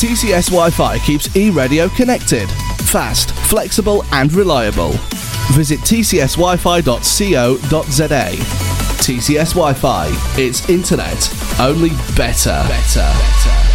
TCS Wi Fi keeps eRadio connected, fast, flexible, and reliable. Visit tcswifi.co.za. TCS Wi Fi, it's internet, only better. Better. better.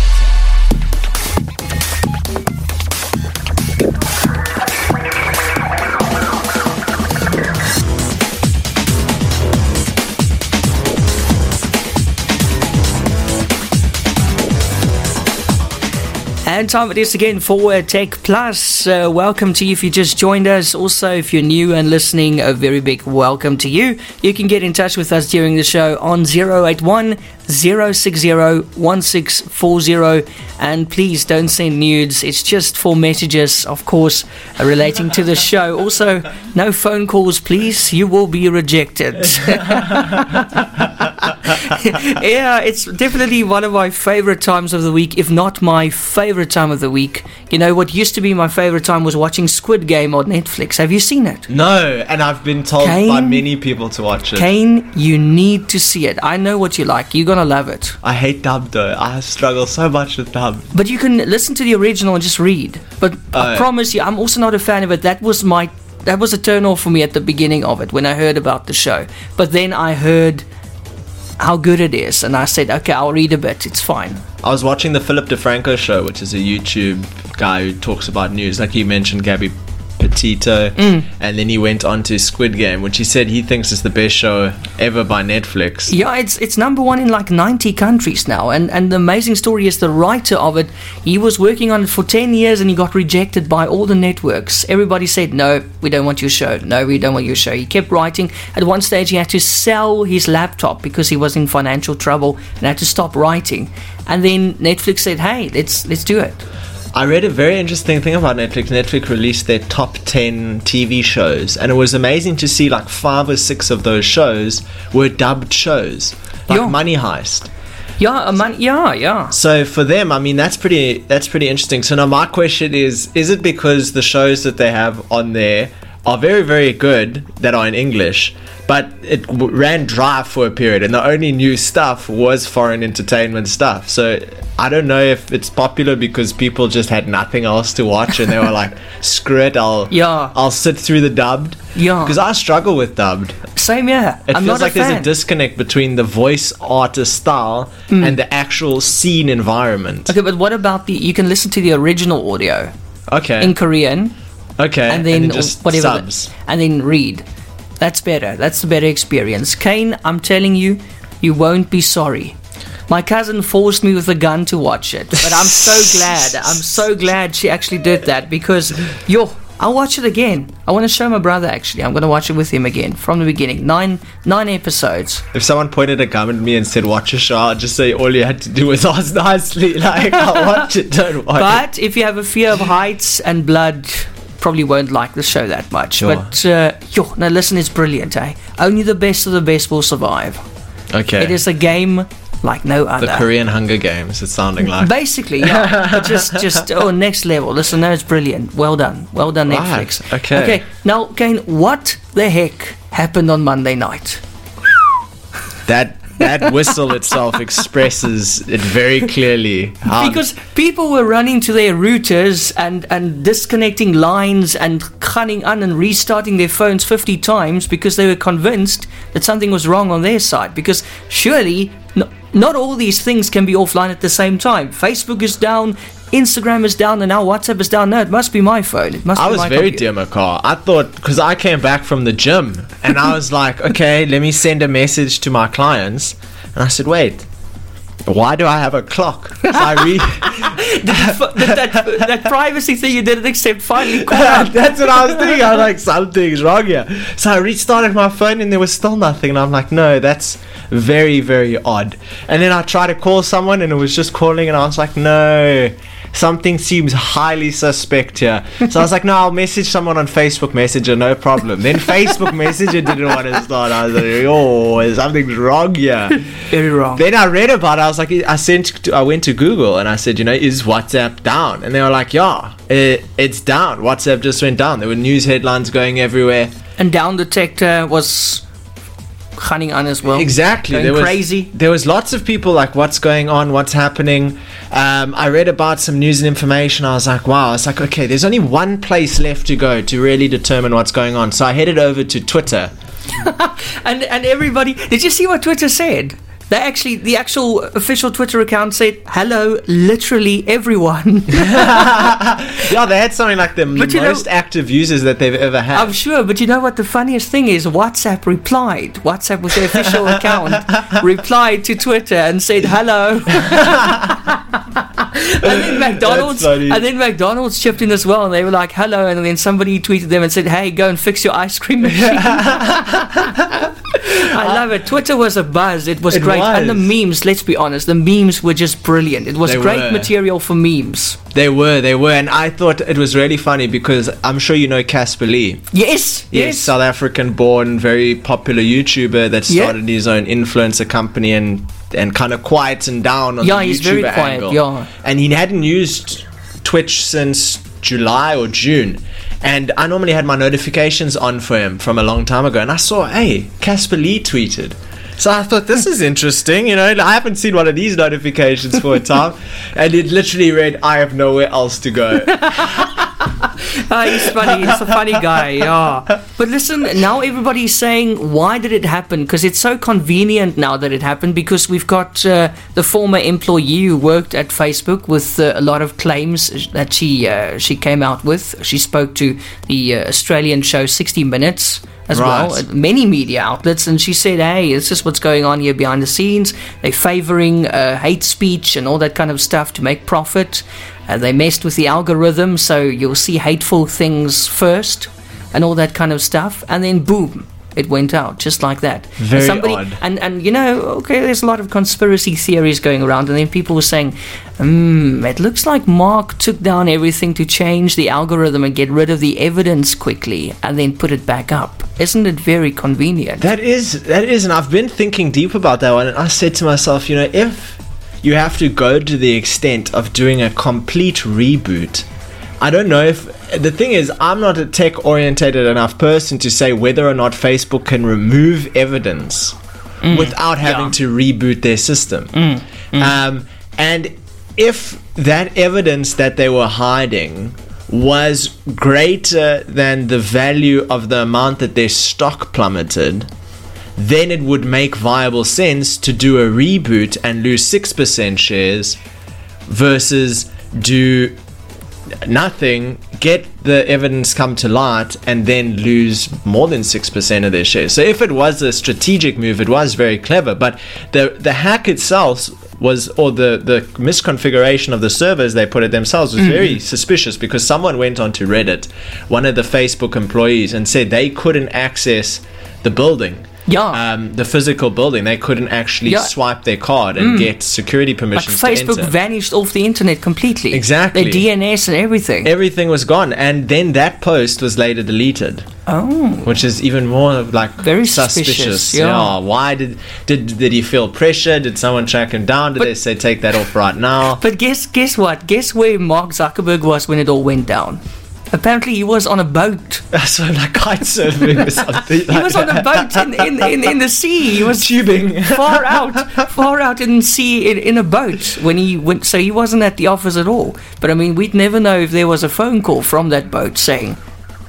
And time it is again for Tech Plus. Uh, welcome to you if you just joined us. Also, if you're new and listening, a very big welcome to you. You can get in touch with us during the show on 081 060 1640. And please don't send nudes. It's just for messages, of course, relating to the show. Also, no phone calls, please. You will be rejected. yeah, it's definitely one of my favorite times of the week, if not my favorite time of the week. You know, what used to be my favorite time was watching Squid Game on Netflix. Have you seen it? No, and I've been told Kaine- by many people to watch it. Kaine, you need to see it. I know what you like. You're going to love it. I hate dub though. I struggle so much with dub. But you can listen to the original and just read. But I Oh. promise you, I'm also not a fan of it. That was my that was a turn off for me at the beginning of it when I heard about the show. But then I heard how good it is, and I said, okay, I'll read a bit. It's fine. I was watching the Philip DeFranco show, which is a YouTube guy who talks about news. Like you mentioned, Gabby Petito, Mm. and then he went on to Squid Game, which he said he thinks is the best show ever by Netflix. Yeah, it's it's number one in like 90 countries now, and and the amazing story is the writer of it. He was working on it for 10 years, and he got rejected by all the networks. Everybody said, "No, we don't want your show. No, we don't want your show." He kept writing. At one stage, he had to sell his laptop because he was in financial trouble and had to stop writing. And then Netflix said, "Hey, let's let's do it." I read a very interesting thing about Netflix. Netflix released their top 10 TV shows, and it was amazing to see like five or six of those shows were dubbed shows, like Yeah. Money Heist. Yeah, a man, yeah, yeah. So for them, I mean, that's pretty that's pretty interesting. So now my question is: Is it because the shows that they have on there are very very good that are in English, but it w- ran dry for a period, and the only new stuff was foreign entertainment stuff? So I don't know if it's popular because people just had nothing else to watch, and they were like, "Screw it, I'll Yeah. I'll sit through the dubbed." Yeah. because I struggle with dubbed. Same yeah. It I'm feels not like a fan. there's a disconnect between the voice artist style mm. and the actual scene environment. okay, but what about the? You can listen to the original audio Okay. in Korean. Okay. and then, just whatever, subs. and then read. That's better. That's the better experience. Kaine, I'm telling you, you won't be sorry. My cousin forced me with a gun to watch it, but I'm so glad. I'm so glad she actually did that because, yo, I'll watch it again. I want to show my brother. Actually, I'm going to watch it with him again from the beginning. Nine, nine episodes. If someone pointed a gun at me and said, "Watch a show," I'd just say all you had to do was ask nicely. Like, I'll watch it. Don't watch it. But if you have a fear of heights and blood, probably won't like the show that much. Sure. But uh, yo, no, listen, it's brilliant. Eh? Only the best of the best will survive. Okay. It is a game like no other. the. Korean Hunger Games. It's sounding like. Basically, yeah. just, just oh, next level. Listen, no, it's brilliant. Well done, well done, Right, Netflix. okay. Okay. Now, Kaine, what the heck happened on Monday night? that that whistle itself expresses it very clearly. Because people were running to their routers and, and disconnecting lines and cutting on and restarting their phones 50 times because they were convinced that something was wrong on their side. Because surely no, not all these things can be offline at the same time. Facebook is down, Instagram is down, and now WhatsApp is down. No, it must be my phone. It must I be was very computer. dim car. I thought because I came back from the gym and I was like, okay, let me send a message to my clients, and I said, wait, why do I have a clock? So I re- that, that, that privacy thing you didn't accept finally caught. That's what I was thinking. I was like, something's wrong here. So I restarted my phone and there was still nothing. And I'm like, no, that's very, very odd. And then I tried to call someone and it was just calling, and I was like, no. Something seems highly suspect here. So I was like, no, I'll message someone on Facebook Messenger, no problem. Then Facebook Messenger didn't want to start. I was like, oh, something's wrong here. Very wrong. Then I read about it. I was like, I sent, I went to Google and I said, you know, is WhatsApp down? And they were like, yeah, it, it's down. WhatsApp just went down. There were news headlines going everywhere. and down detector was gunning on as well. Exactly. There was, crazy. There was lots of people like, what's going on? What's happening? Um, I read about some news and information. I was like, wow. It's like, okay, there's only one place left to go to really determine what's going on. So I headed over to Twitter. And and everybody, did you see what Twitter said? They actually, the actual official Twitter account said, "Hello, literally everyone." yeah, they had something like the But you know- most active users that they've ever had. I'm sure, but you know what the funniest thing is? WhatsApp replied. WhatsApp was the official account replied to Twitter and said hello. and then McDonald's and then McDonald's chipped in as well and they were like hello and then somebody tweeted them and said, Hey, go and fix your ice cream machine. I uh, love it. Twitter was a buzz. It was It great. And the memes, let's be honest, the memes were just brilliant. It was They great were. material for memes. They were, they were, and I thought it was really funny because I'm sure you know Casper Lee. Yes, yes. South African born, very popular YouTuber that Yeah. started his own influencer company and and kind of quietened down on. Yeah, the he's very quiet, angle. yeah. And he hadn't used Twitch since July or June. And I normally had my notifications on for him from a long time ago. And I saw, hey, Casper Lee tweeted. So I thought this is interesting, you know. I haven't seen one of these notifications for a time, and it literally read, "I have nowhere else to go." Ah, he's funny. He's a funny guy. Yeah. But listen, now everybody's saying, why did it happen? Because it's so convenient now that it happened. Because we've got uh, the former employee who worked at Facebook with uh, a lot of claims that she uh, she came out with. She spoke to the uh, Australian show 60 Minutes as Right. well, many media outlets, and she said, "Hey, this is what's going on here behind the scenes. They're favoring uh, hate speech and all that kind of stuff to make profit. Uh, they messed with the algorithm, so you'll see hateful things first, and all that kind of stuff, and then boom." It went out just like that. And Very somebody, odd. And and you know, okay, there's a lot of conspiracy theories going around, and then people were saying, "Hmm, it looks like Mark took down everything to change the algorithm and get rid of the evidence quickly, and then put it back up. Isn't it very convenient?" That is that is, and I've been thinking deep about that one. And I said to myself, you know, if you have to go to the extent of doing a complete reboot, I don't know if the thing is, I'm not a tech orientated enough person to say whether or not Facebook can remove evidence mm. without having yeah. to reboot their system. Mm. Mm. Um, and if that evidence that they were hiding was greater than the value of the amount that their stock plummeted, then it would make viable sense to do a reboot and lose 6% shares versus do nothing, get the evidence come to light, and then lose more than 6% of their shares. So if it was a strategic move, it was very clever, but the, the hack itself was or the the misconfiguration of the servers they put it themselves was very mm-hmm. suspicious because someone went onto Reddit one of the Facebook employees and said they couldn't access the building Yeah. um, the physical building they couldn't actually Yeah. swipe their card and get security Like permissions Facebook vanished off the internet completely. Exactly. Their DNS and everything. everything was gone and then that post was later deleted oh. which is even more like Very suspicious, suspicious, yeah. why did did did he feel pressure did someone track him down did But- they say take that off right now But guess guess what? Guess where Mark Zuckerberg was when it all went down? Apparently he was on a boat. that's what like kite surfing or something He was on a boat in, in, in, in the sea. He was tubing far out, far out in the sea in, in a boat when he went. So he wasn't at the office at all. But I mean, we'd never know if there was a phone call from that boat saying,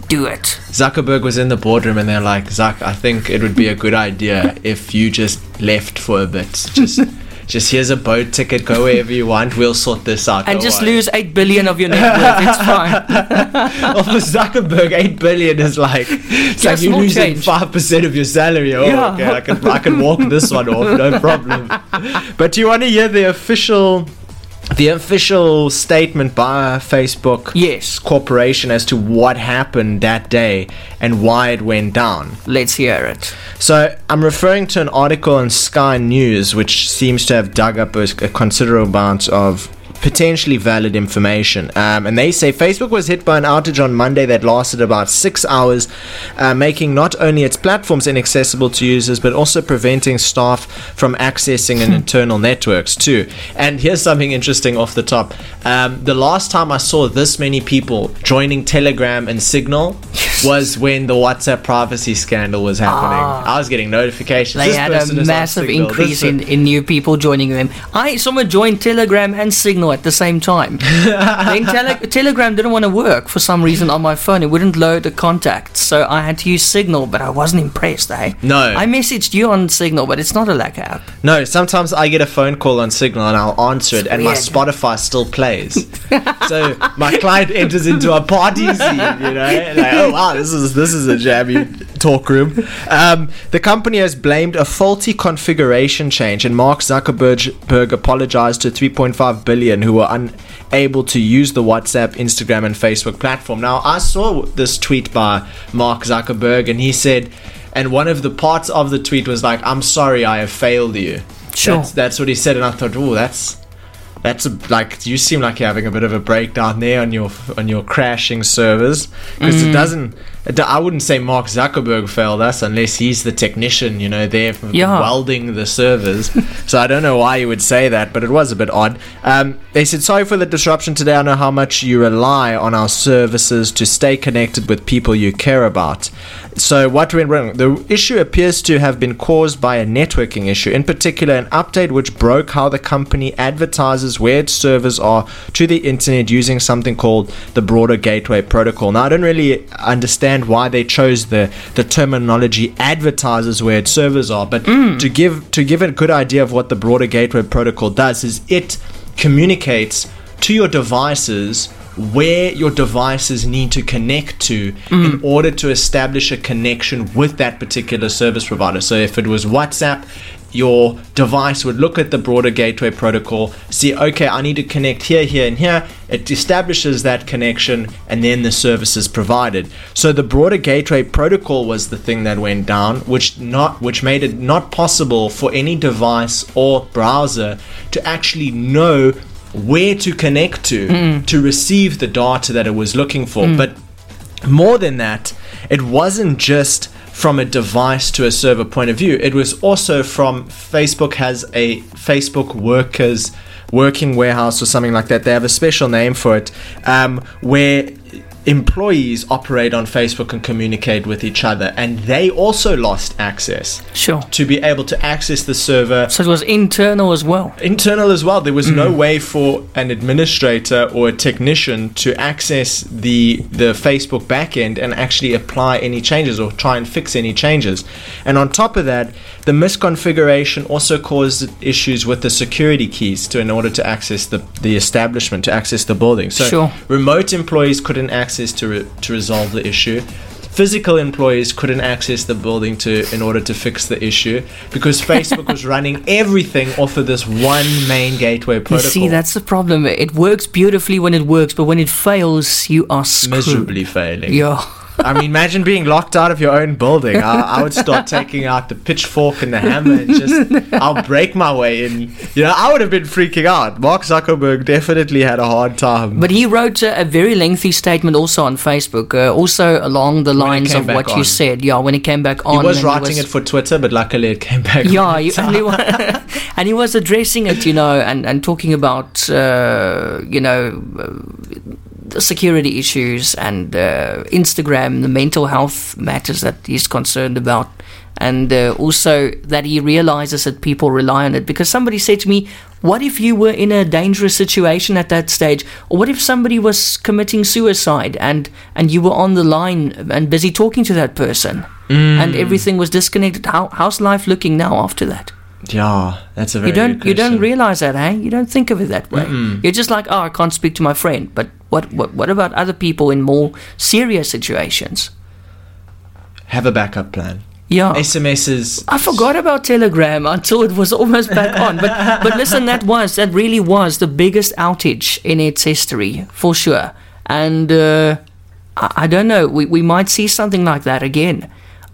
"Do it." Zuckerberg was in the boardroom and they're like, Zuck, I think it would be a good idea if you just left for a bit. Just, just here's a boat ticket. Go wherever you want. We'll sort this out. And just worry." lose eight billion of your net worth. It's fine. well, for Zuckerberg, eight billion is like it's Yeah, like you're losing change. five percent of your salary. Oh, Yeah. okay, I can I can walk this one off, no problem. But do you want to hear the official, the official statement by Facebook Yes, Corporation as to what happened that day and why it went down? let's hear it. So I'm referring to an article on Sky News, which seems to have dug up a, a considerable amount of potentially valid information. Um, and they say Facebook was hit by an outage on Monday that lasted about six hours, uh, making not only its platforms inaccessible to users, but also preventing staff from accessing an internal networks too. And here's something interesting off the top. Um, the last time I saw this many people joining Telegram and Signal was when the WhatsApp privacy scandal was happening. I was getting notifications. They This had a massive increase in, in new people joining them. I someone joined Telegram and Signal at the same time. then tele- Telegram didn't want to work for some reason on my phone. It wouldn't load the contacts, so I had to use Signal. But I wasn't impressed. Eh? No. I messaged you on Signal, but it's not a lack app. No, sometimes I get a phone call on Signal and I'll answer it, and my. Spotify still plays. so my client enters into a party scene, you know, like, oh wow, this is this is a jammy talk room. Um, the company has blamed a faulty configuration change, and Mark Zuckerberg apologized to 3.5 billion who were unable to use the WhatsApp, Instagram, and Facebook platform. Now, I saw this tweet by Mark Zuckerberg, and he said. And one of the parts of the tweet was like, "I'm sorry, I have failed you." Sure. That's, that's what he said, and I thought, oh, that's that's a, like you seem like you're having a bit of a breakdown there on your on your crashing servers because Mm. it doesn't. I wouldn't say Mark Zuckerberg failed us unless he's the technician, you know, there Yeah. welding the servers. so I don't know why you would say that, but it was a bit odd. Um, they said sorry for the disruption today. I know how much you rely on our services to stay connected with people you care about. So what went wrong? The issue appears to have been caused by a networking issue, in particular an update which broke how the company advertises where its servers are to the internet using something called the border gateway protocol. Now I don't really understand why they chose the the terminology advertisers where its servers are, but mm. to give to give a good idea of what the border gateway protocol does is it communicates to your devices where your devices need to connect to mm. in order to establish a connection with that particular service provider. So if it was WhatsApp, your device would look at the border gateway protocol, see, okay, I need to connect here, here, and here. It establishes that connection, and then the service is provided. So the border gateway protocol was the thing that went down, which not which made it not possible for any device or browser to actually know where to connect to to receive the data that it was looking for. Mm. But more than that, it wasn't just from a device to a server point of view. It was also from Facebook has a Facebook workers working warehouse or something like that. They have a special name for it, um, where employees operate on Facebook and communicate with each other, and they also lost access Sure. to be able to access the server So it was internal as well. internal as well. There was no mm. way for an administrator or a technician to access the the Facebook backend and actually apply any changes or try and fix any changes. And on top of that, the misconfiguration also caused issues with the security keys to in order to access the the establishment to access the building. So Sure. remote employees couldn't access to re- to resolve the issue. Physical employees couldn't access the building to in order to fix the issue because Facebook was running everything off of this one main gateway protocol. You see, that's the problem. It works beautifully when it works, but when it fails, you are screwed. miserably failing. Yeah. I mean, imagine being locked out of your own building. I, I would start taking out the pitchfork and the hammer and just, I'll break my way in. You know, I would have been freaking out. Mark Zuckerberg definitely had a hard time. But he wrote a, a very lengthy statement also on Facebook, uh, also along the lines of what on. you said. Yeah, when he came back on. he was writing it for Twitter, but luckily it came back. Yeah, and, he was, and he was addressing it, you know, and, and talking about, uh, you know, uh, security issues and uh, Instagram, the mental health matters that he's concerned about. And uh, also that he realizes that people rely on it. Because somebody said to me, What if you were in a dangerous situation at that stage? Or what if somebody was committing suicide and, and you were on the line and busy talking to that person? And everything was disconnected. How, how's life looking now after that? Yeah, that's a very You don't you don't realize that, hey? You don't think of it that way. You're just like, oh, I can't speak to my friend. But what what what about other people in more serious situations? Have a backup plan. Yeah. SMSs. I forgot about Telegram until it was almost back on. But but listen, that was that really was the biggest outage in its history for sure. And uh, I, I don't know, we we might see something like that again,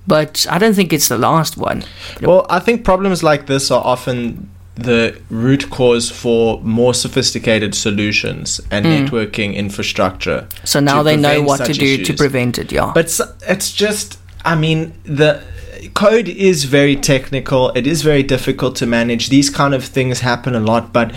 but I don't think it's the last one. Well, I think problems like this are often the root cause for more sophisticated solutions and hmm. networking infrastructure. So now they know what to do to prevent it. Yeah. But it's just, I mean, the code is very technical. It is very difficult to manage. These kind of things happen a lot, but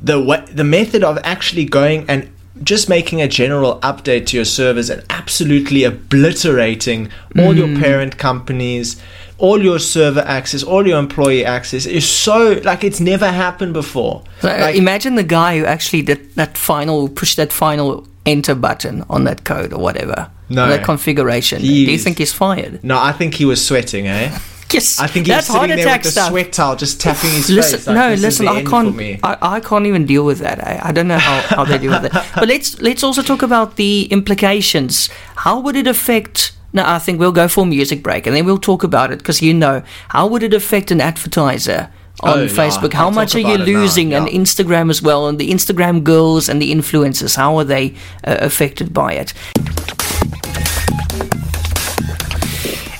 the way, the method of actually going and just making a general update to your servers and absolutely obliterating all your hmm. parent companies, all your server access, all your employee access is so like it's never happened before. Uh, Like, imagine the guy who actually did that final push that final enter button on that code or whatever. No. that configuration. Do you think he's fired? no, I think he was sweating, eh? Yes, I think he that's was sitting heart there attack with the stuff. sweat towel, just tapping his Listen, face. Like, no, listen. I can't. Me. I, I can't even deal with that. I, I don't know how, how they deal with it. But let's let's also talk about the implications. How would it affect? No, I think we'll go for a music break and then we'll talk about it because you know how would it affect an advertiser on Oh, Facebook? How much are you losing? And yeah. Instagram as well, and the Instagram girls and the influencers. How are they uh, affected by it?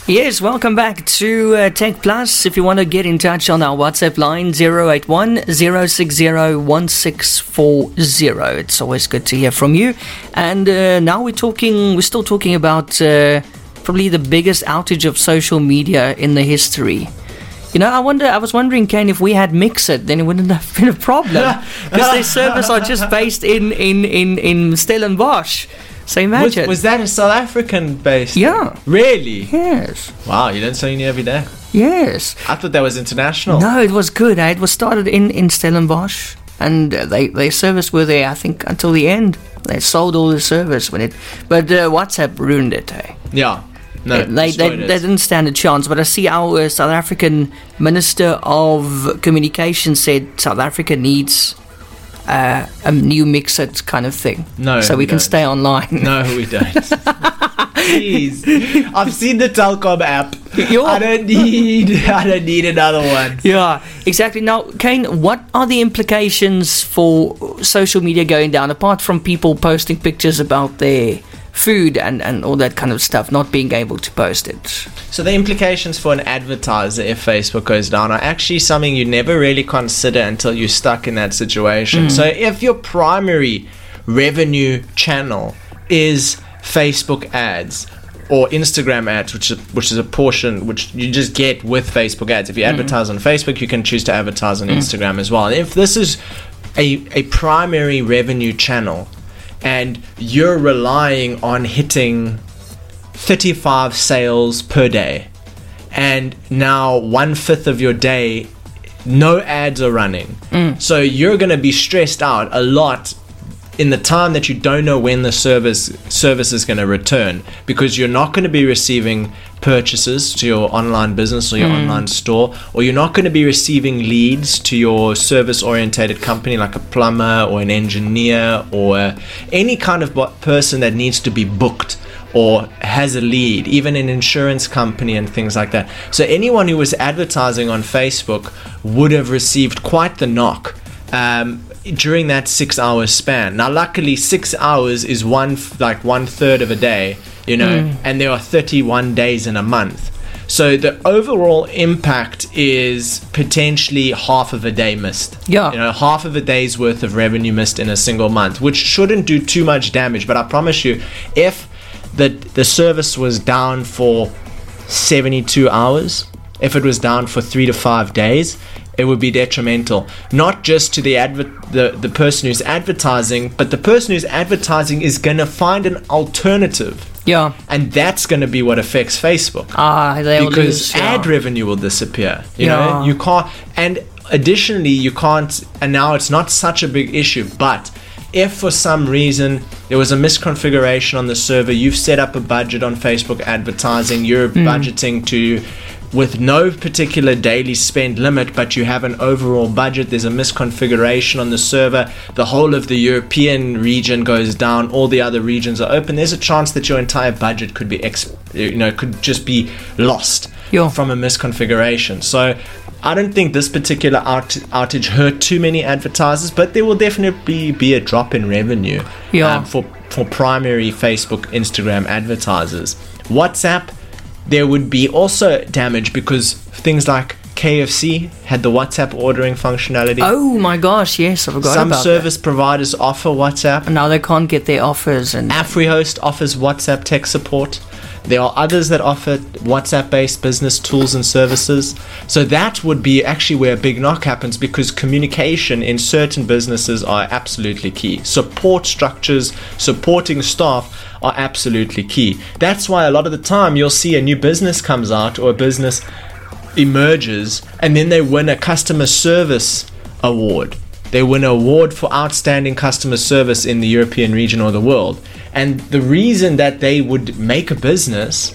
Yes, welcome back to uh, Tech Plus. If you want to get in touch on our WhatsApp line 081 060 It's always good to hear from you. And uh, now we're talking, we're still talking about uh, probably the biggest outage of social media in the history. You know, I wonder. I was wondering, Kaine, if we had MXit, then it wouldn't have been a problem because their servers are just based in in in in Stellenbosch. So Was, imagine. was that a South African based? Yeah. Really? yes. Wow, you learn something new every day. Yes. I thought that was international. No, it was good. Eh? It was started in in Stellenbosch, and uh, they they service were there. I think until the end. They sold all the service when it, but uh, WhatsApp ruined it. Eh? Yeah. No, they, they, they didn't stand a chance. But I see our uh, South African Minister of Communication said South Africa needs uh, a new MXit kind of thing. No, so we we can don't. stay online. No, we don't. Please, I've seen the Telkom app. Yo. I don't need. I don't need another one. Yeah, exactly. Now, Kaine, what are the implications for social media going down, apart from people posting pictures about their food and, and all that kind of stuff, not being able to post it? So the implications for an advertiser if Facebook goes down are actually something you never really consider until you're stuck in that situation. Mm. So if your primary revenue channel is Facebook ads or Instagram ads, which is, which is a portion which you just get with Facebook ads. If you mm-hmm. advertise on Facebook, you can choose to advertise on mm. Instagram as well. And if this is a, a primary revenue channel and you're relying on hitting 35 sales per day. And now one fifth of your day no ads are running. Mm. So you're going to be stressed out a lot in the time that you don't know when the service service is going to return because you're not going to be receiving purchases to your online business or your online store or you're not going to be receiving leads to your service orientated company like a plumber or an engineer or any kind of person that needs to be booked or has a lead, even an insurance company and things like that. So anyone who was advertising on Facebook would have received quite the knock um, during that six hour span. Now, luckily, six hours is one like one third of a day, you know, hmm. and there are 31 days in a month. So the overall impact is potentially half of a day missed. Yeah. You know, half of a day's worth of revenue missed in a single month, which shouldn't do too much damage. But I promise you, if the the service was down for 72 hours, if it was down for three to five days, it would be detrimental. Not just to the adver- the, the person who's advertising, but the person who's advertising is gonna find an alternative. Yeah. And that's gonna be what affects Facebook Ah, they'll because lose, yeah. ad revenue will disappear. You Yeah. know, you can't, and additionally, you can't. And now it's not such a big issue, but if for some reason there was a misconfiguration on the server, you've set up a budget on Facebook advertising, you're Hmm. budgeting to. With no particular daily spend limit, but you have an overall budget, there's a misconfiguration on the server, the whole of the European region goes down, all the other regions are open, there's a chance that your entire budget could be, ex- you know, could just be lost Yeah. from a misconfiguration. So I don't think this particular out- outage hurt too many advertisers, but there will definitely be a drop in revenue Yeah. um, for for primary Facebook, Instagram advertisers. WhatsApp, there would be also damage because things like KFC had the WhatsApp ordering functionality. Oh my gosh, yes, I forgot Some about service providers offer WhatsApp. that. Now they can't get their offers and AfriHost offers WhatsApp tech support. There are others that offer WhatsApp based business tools and services. So that would be actually where a big knock happens because communication in certain businesses are absolutely key. Support structures, supporting staff are absolutely key. That's why a lot of the time you'll see a new business comes out or a business emerges and then they win a customer service award. They win an award for outstanding customer service in the European region or the world. And the reason that they would make a business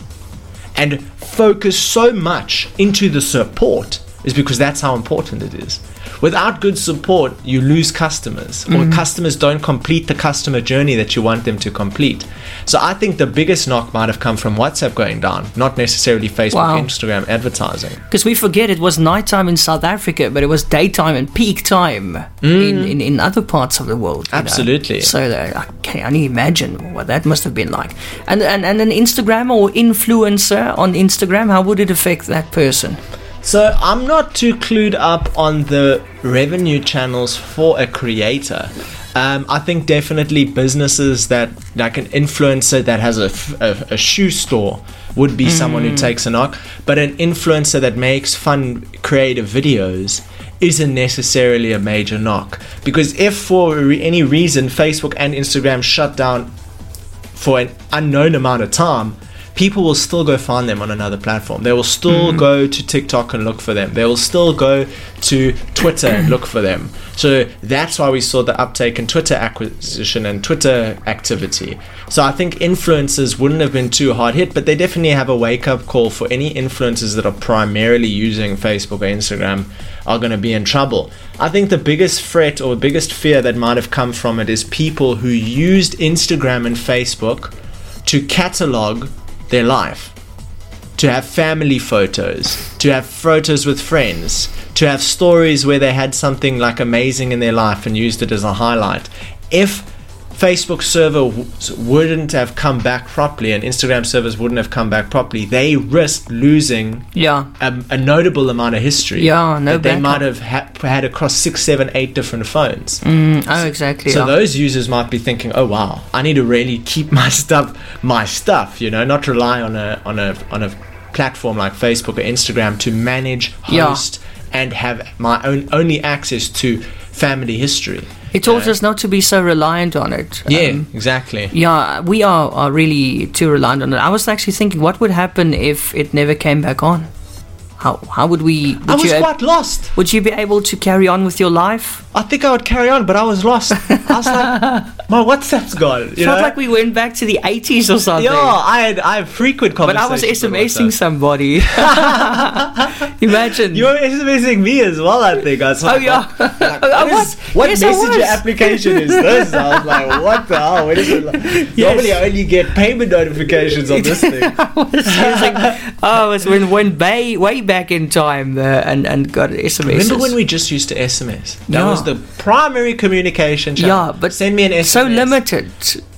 and focus so much into the support is because that's how important it is. Without good support, you lose customers, or Mm. customers don't complete the customer journey that you want them to complete. So I think the biggest knock might have come from WhatsApp going down, not necessarily Facebook, Wow. Instagram advertising. Because we forget it was nighttime in South Africa, but it was daytime and peak time in, in, in other parts of the world. you know. Mm. Absolutely. So that, I can only imagine what that must have been like. And, and and an Instagram or influencer on Instagram, how would it affect that person? So I'm not too clued up on the revenue channels for a creator. Um, I think definitely businesses that like an influencer that has a, f- a- a shoe store would be someone who takes a knock, but an influencer that makes fun creative videos isn't necessarily a major knock. Because if for re- any reason Facebook and Instagram shut down for an unknown amount of time, people will still go find them on another platform. They will still mm. go to TikTok and look for them. They will still go to Twitter and look for them. So that's why we saw the uptake in Twitter acquisition and Twitter activity. So I think influencers wouldn't have been too hard hit, but they definitely have a wake up call for any influencers that are primarily using Facebook or Instagram are going to be in trouble. I think the biggest threat or biggest fear that might have come from it is people who used Instagram and Facebook to catalog their life, to have family photos, to have photos with friends, to have stories where they had something like amazing in their life and used it as a highlight. If Facebook server w- wouldn't have come back properly and Instagram servers wouldn't have come back properly, they risked losing Yeah. a, a notable amount of history. Yeah, no that they might have ha- had across six, seven, eight different phones. Mm, oh, exactly. So yeah. those users might be thinking, "Oh wow, I need to really keep my stuff, my stuff, you know, not rely on a on a on a platform like Facebook or Instagram to manage, Yeah. host, and have my own only access to family history." it taught Yeah. us not to be so reliant on it. Yeah, Um, exactly. yeah, we are, are really too reliant on it. I was actually thinking, what would happen if it never came back on? How how would we? Would I was you, quite lost. would you be able to carry on with your life? I think I would carry on, but I was lost. I was like, my WhatsApp's gone. You Felt know? like we went back to the 80s or something. yeah, I had I have frequent but I was conversations. SMSing somebody. Imagine. You were SMSing me as well, I think. I was oh like, yeah. Like, Oh, what, was. what Yes, messenger application is this? I was like, what the hell? What is it like? Normally, I only get payment notifications on this thing. I was using. Oh, it was when when way way back in time uh, and and got SMS. Remember when we just used to SMS? That Yeah. was the primary communication channel. Yeah, but send me an SMS. so limited.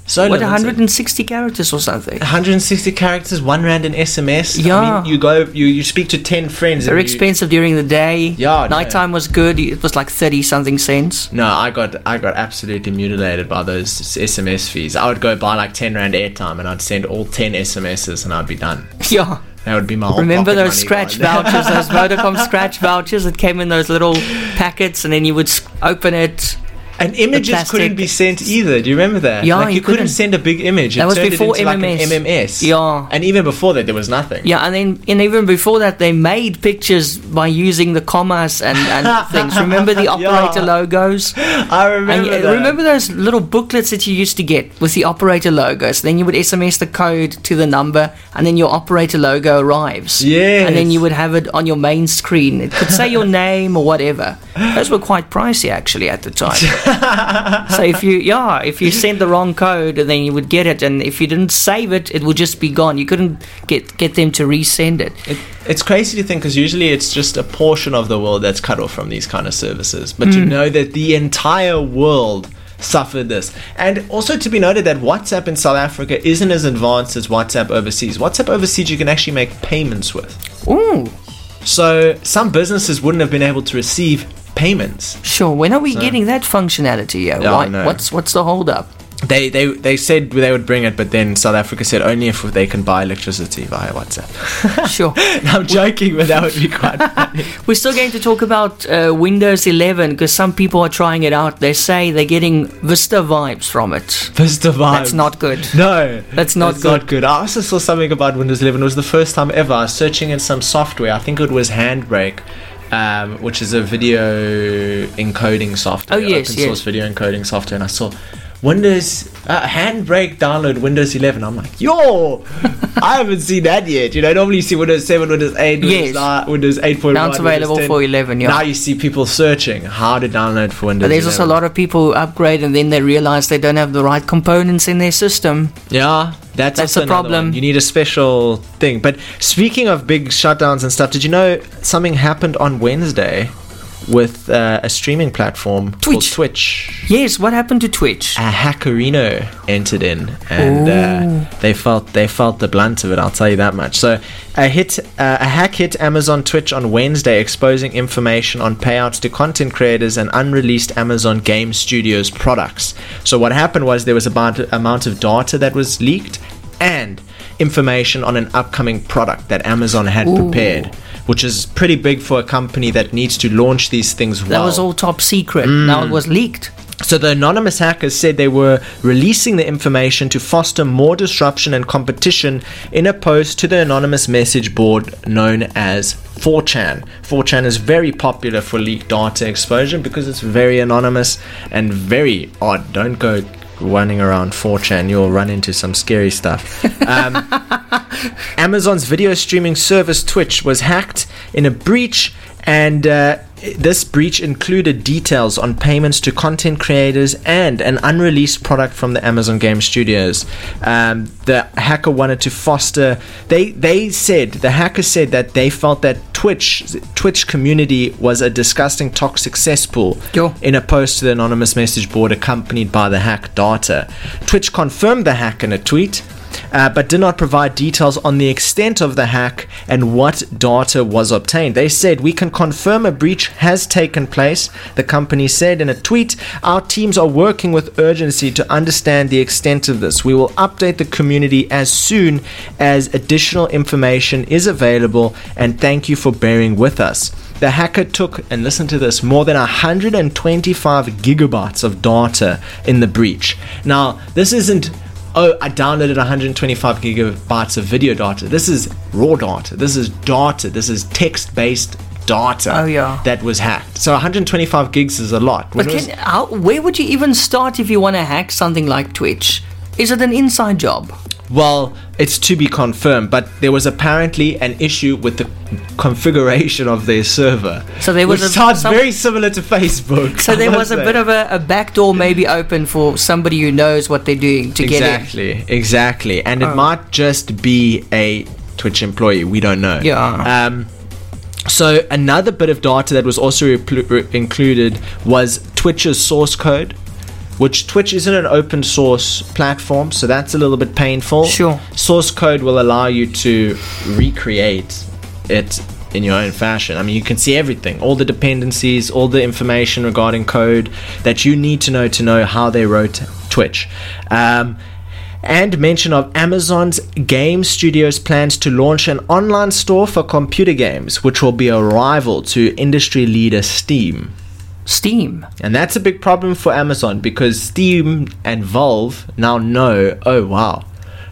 So what limited. 160 characters or something. 160 characters, one rand in SMS. I Yeah. mean, you go, you, you speak to 10 friends. Very and you- expensive during the day. Yeah, no. Nighttime was good. It was like 30 something cents. No, I got I got absolutely mutilated by those SMS fees. I would go buy like 10 rand airtime and I'd send all 10 SMSs and I'd be done. Yeah. That would be my Remember those scratch vouchers, those Vodacom scratch vouchers that came in those little packets, and then you would open it. And images couldn't be sent either. Do you remember that? Yeah, like you, you couldn't, couldn't. send a big image. It That was before into Like MMS. MMS. Yeah. And even before that, there was nothing. Yeah, and then and even before that, they made pictures by using the commas and, and things. Remember the operator Yeah. logos? I remember And that. remember those little booklets that you used to get with the operator logos? Then you would SMS the code to the number, and then your operator logo arrives. Yeah, And then you would have it on your main screen. It could say your name or whatever. Those were quite pricey actually at the time. so if you yeah, if you sent the wrong code, then you would get it, and if you didn't save it, it would just be gone. You couldn't get get them to resend it. It, it's crazy to think because usually it's just a portion of the world that's cut off from these kind of services. But to hmm. know that the entire world suffered this. And also to be noted that WhatsApp in South Africa isn't as advanced as WhatsApp overseas. WhatsApp overseas you can actually make payments with. Ooh, So some businesses wouldn't have been able to receive payments. sure. When are we So- getting that functionality? Yeah, Why, what's what's the hold up? they, they they said they would bring it, but then South Africa said only if they can buy electricity via WhatsApp. Sure. I'm joking, but that would be quite funny. We're still going to talk about uh, Windows 11 because some people are trying it out. They say they're getting Vista vibes from it. Vista vibes. That's not good. No, That's not that's good. not good. I also saw something about Windows 11. It was the first time ever I was searching in some software. I think it was Handbrake, um, which is a video encoding software. Oh, yes, open yes. source video encoding software, and I saw. Windows uh, Handbrake download Windows 11. I'm like, yo, I haven't seen that yet. You know, normally you see Windows 7, Windows 8, Windows, Yes. 9, Windows 8.1. Now it's available for 11, yeah. Now you see people searching how to download for Windows. But there's also a lot of people who upgrade and then they realize they don't have the right components in their system. Yeah, that's, That's another problem. You need a special thing. But speaking of big shutdowns and stuff, did you know something happened on Wednesday with uh, a streaming platform Twitch. Twitch? Yes, what happened to Twitch? A hackerino entered in, and uh, they felt they felt the blunt of it. I'll tell you that much. So, a hit, uh, a hack hit Amazon Twitch on Wednesday, exposing information on payouts to content creators and unreleased Amazon Game Studios products. So, what happened was there was a amount, amount of data that was leaked, and information on an upcoming product that Amazon had prepared. Which is pretty big for a company that needs to launch these things well. That was all top secret. Now mm. it was leaked. So the anonymous hackers said they were releasing the information to foster more disruption and competition in a post to the anonymous message board known as 4chan. 4chan is very popular for leaked data exposure because it's very anonymous and very odd. Don't go running around 4chan, you'll run into some scary stuff. Um, Amazon's video streaming service Twitch was hacked in a breach, and uh, this breach included details on payments to content creators and an unreleased product from the Amazon Game Studios. Um, the hacker wanted to foster. They they said the hacker said that they felt that Twitch Twitch community was a disgusting toxic cesspool. Yo. In a post to the anonymous message board accompanied by the hack data, Twitch confirmed the hack in a tweet uh, but did not provide details on the extent of the hack and what data was obtained. They said, We can confirm a breach has taken place. The company said in a tweet, Our teams are working with urgency to understand the extent of this. We will update the community as soon as additional information is available, and thank you for bearing with us. The hacker took, and listen to this, more than 125 gigabytes of data in the breach. Now, this isn't oh, I downloaded 125 gigabytes of video data. This is raw data. This is data. This is text based data Oh, yeah. that was hacked. So 125 gigs is a lot. When But was- can, how, where would you even start if you want to hack something like Twitch? Is it an inside job? Well, it's to be confirmed, but there was apparently an issue with the configuration of their server. So there was which a- sounds some- very similar to Facebook. So there was a say. bit of a, a back door maybe open for somebody who knows what they're doing to get in. exactly, exactly, and it Oh. might just be a Twitch employee. We don't know. Yeah. Um, so another bit of data that was also repl- re- included was Twitch's source code, which Twitch isn't an open source platform, so that's a little bit painful. Sure. Source code will allow you to recreate it in your own fashion. I mean, you can see everything, all the dependencies, all the information regarding code that you need to know to know how they wrote Twitch. Um, and mention of Amazon's Game Studios plans to launch an online store for computer games, which will be a rival to industry leader Steam. Steam. And that's a big problem for Amazon because Steam and Valve now know, oh wow,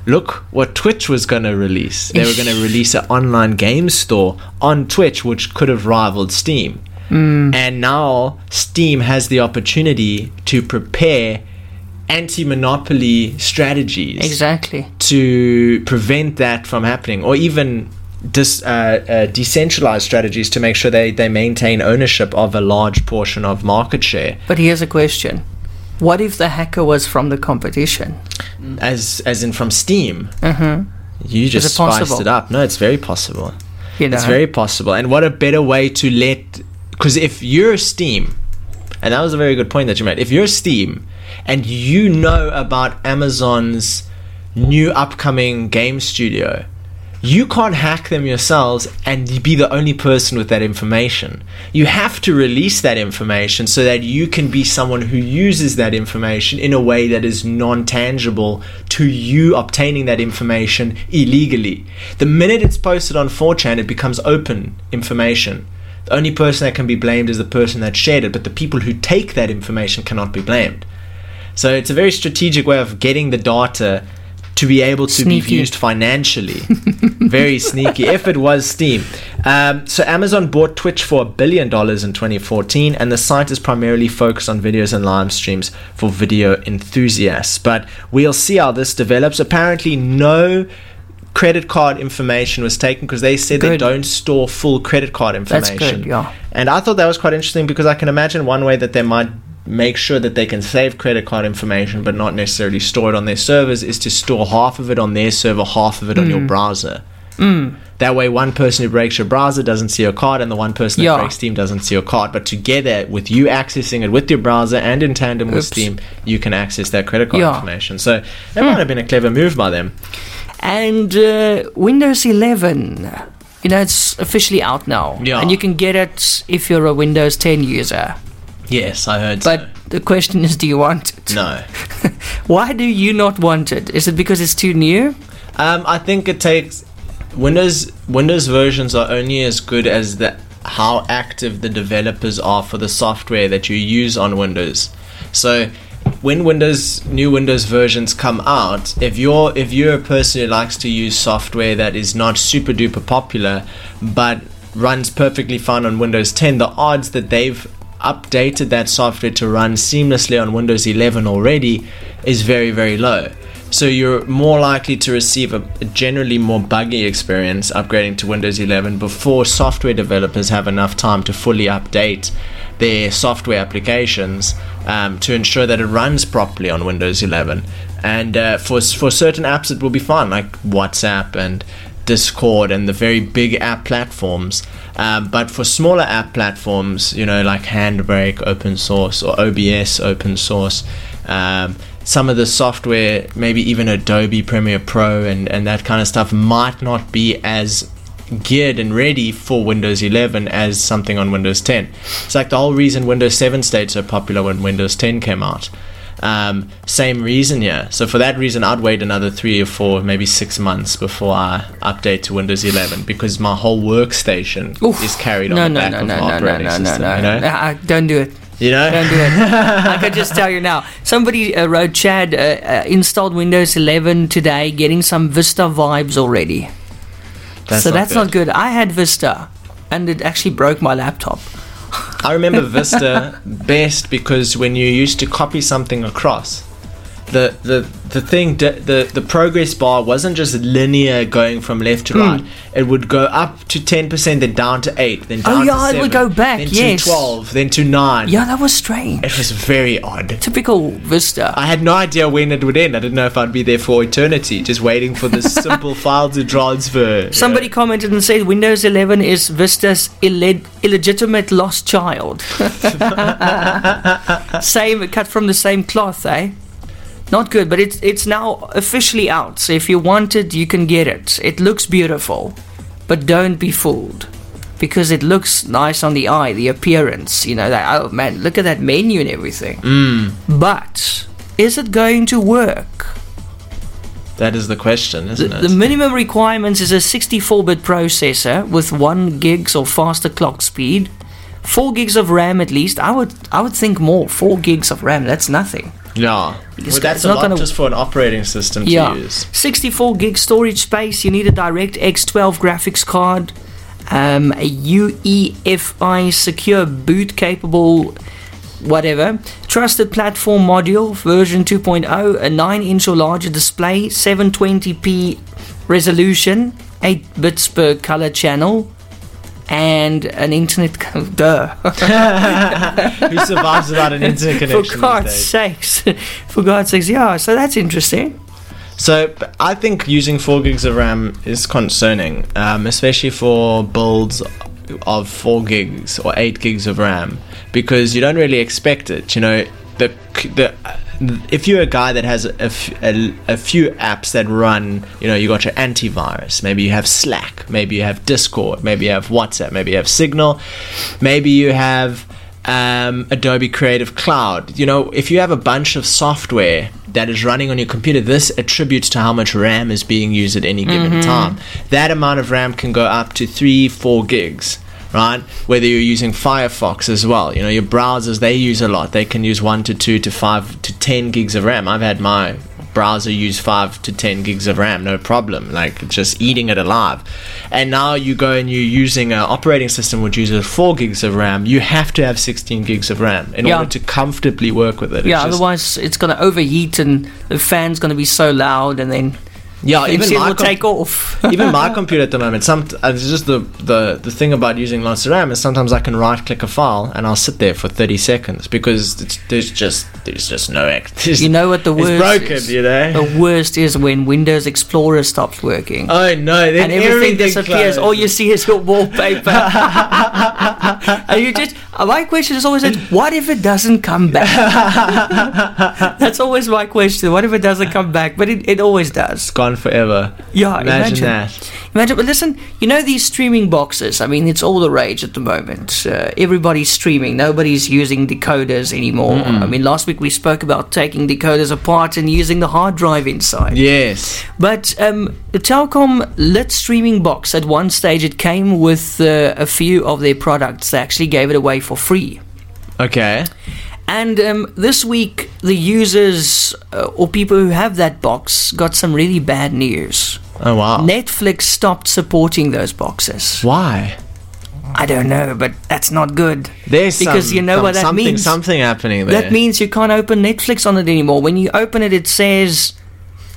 look what Twitch was going to release. They were going to release an online game store on Twitch, which could have rivaled Steam. Mm. And now Steam has the opportunity to prepare anti monopoly strategies Exactly. to prevent that from happening, or even dis, uh, uh, decentralized strategies to make sure they, they maintain ownership of a large portion of market share. But here's a question. What if the hacker was from the competition? As as in from Steam, Mm-hmm. you just it spiced possible? it up. No, it's very possible. You know? It's very possible. And what a better way to let because if you're Steam, and that was a very good point that you made. If you're Steam and you know about Amazon's new upcoming game studio, you can't hack them yourselves and be the only person with that information. You have to release that information so that you can be someone who uses that information in a way that is non tangible to you obtaining that information illegally. The minute it's posted on 4chan, it becomes open information. The only person that can be blamed is the person that shared it, but the people who take that information cannot be blamed. So it's a very strategic way of getting the data to be able to Sneaky. be used financially. Very sneaky. If it was Steam. Um, so Amazon bought Twitch for a billion dollars in 2014, and the site is primarily focused on videos and live streams for video enthusiasts. But we'll see how this develops. Apparently, no credit card information was taken because they said they don't store full credit card information. That's good, yeah. And I thought that was quite interesting because I can imagine one way that they might make sure that they can save credit card information but not necessarily store it on their servers is to store half of it on their server, half of it on your Mm. browser. That way, one person who breaks your browser doesn't see your card, and the one person that Yeah. breaks Steam doesn't see your card. But together, with you accessing it with your browser and in tandem with Oops. Steam, you can access that credit card Yeah. information. So that might have been a clever move by them. And uh, Windows 11, you know, it's officially out now. Yeah. And you can get it if you're a Windows 10 user. Yes, I heard. But the question is, do you want it? no. Why do you not want it? Is it because it's too new? Um, I think it takes Windows Windows versions are only as good as the how active the developers are for the software that you use on Windows. So when Windows new Windows versions come out, if you're if you're a person who likes to use software that is not super duper popular but runs perfectly fine on Windows 10, the odds that they've updated that software to run seamlessly on Windows 11 already is very very low. So you're more likely to receive a, generally more buggy experience upgrading to Windows 11 before software developers have enough time to fully update their software applications um, to ensure that it runs properly on Windows 11. And uh, for for certain apps, it will be fine, like WhatsApp and Discord and the very big app platforms. Um, but for smaller app platforms, you know, like Handbrake open source or OBS open source, um, some of the software, maybe even Adobe Premiere Pro and, and that kind of stuff, might not be as geared and ready for Windows 11 as something on Windows 10. It's like the whole reason Windows 7 stayed so popular when Windows 10 came out. Um, same reason here. So for that reason, I'd wait another three or four, maybe six months before I update to Windows 11 because my whole workstation Oof. is carried no, on the no, back no, of no, my no, no, operating no, no, system. no. You know, Uh, don't do it. you know? Don't do it. I can just tell you now. Somebody uh, wrote, Chad, uh, uh, installed Windows 11 today, getting some Vista vibes already. so that's not good. I had Vista, and it actually broke my laptop. I remember Vista best because when you used to copy something across, the the the thing di- the the progress bar wasn't just linear going from left to Hmm. right. It would go up to ten percent, then down to eight, then Oh, yeah, to it would go back, then yes. to twelve, then to nine. Yeah, that was strange. It was very odd. Typical Vista. I had no idea when it would end. I didn't know if I'd be there for eternity, just waiting for this simple file to transfer. Somebody commented and said Windows 11 is Vista's ille- illegitimate lost child. same, cut from the same cloth, eh? Not good, but it's it's now officially out. So if you want it, you can get it. It looks beautiful, but don't be fooled, because it looks nice on the eye, the appearance. You know that. Oh man, look at that menu and everything. Mm, But is it going to work? that is the question, isn't it? the minimum requirements is a 64-bit processor with one gigs or faster clock speed, four gigs of RAM at least. I would I would think more. Four gigs of RAM. That's nothing. Yeah, It's- well, that's it's a not lot gonna- just for an operating system to yeah, use. 64 gig storage space. You need a DirectX 12 graphics card, um, a UEFI secure boot capable. Whatever. Trusted platform module version 2.0, a 9 inch or larger display, 720p resolution, 8 bits per color channel, and an internet. Duh. Who survives without an internet connection? For God's sakes. For God's sakes, yeah, so that's interesting. So I think using four gigs of RAM is concerning, um, especially for builds of four gigs or eight gigs of RAM, because you don't really expect it. You know, the the if you're a guy that has a, f- a- a few apps that run, you know, you got your antivirus, maybe you have Slack, maybe you have Discord, maybe you have WhatsApp, maybe you have Signal, maybe you have um, Adobe Creative Cloud. You know, if you have a bunch of software that is running on your computer, this attributes to how much RAM is being used at any given time. That amount of RAM can go up to three, four gigs. Right, whether you're using Firefox as well, you know your browsers they use a lot. They can use one to two to five to ten gigs of RAM. I've had my browser use five to ten gigs of RAM, no problem. Like just eating it alive. And now you go and you're using an operating system which uses four gigs of RAM. You have to have sixteen gigs of RAM in Yeah. order to comfortably work with it. It's yeah, otherwise it's going to overheat and the fan's going to be so loud and then yeah, even my will com- take off. even my computer at the moment, some uh, it's just the, the the thing about using lots of RAM is sometimes I can right click a file and I'll sit there for thirty seconds because it's, there's just there's just no act. you know what the worst it's broken, is? you know. The worst is when Windows Explorer stops working. Oh no! Then and everything, disappears. closes. All you see is your wallpaper. and you just, uh, my question is always, like, what if it doesn't come back? That's always my question. What if it doesn't come back? But it, it always does. It's gone forever. Yeah, Imagine imagine, that. Imagine, but listen, you know these streaming boxes. I mean, it's all the rage at the moment. Uh, everybody's streaming. Nobody's using decoders anymore. I mean, last week we spoke about taking decoders apart and using the hard drive inside. Yes. But um, the Telkom Lit streaming box, at one stage, it came with uh, a few of their products. They actually gave it away for free. Okay. And um, this week, the users uh, or people who have that box got some really bad news. Oh wow. Netflix stopped supporting those boxes. Why? I don't know, but that's not good. There's Because some- you know some- what that something, means. Something happening there. That means you can't open Netflix on it anymore. When you open it, it says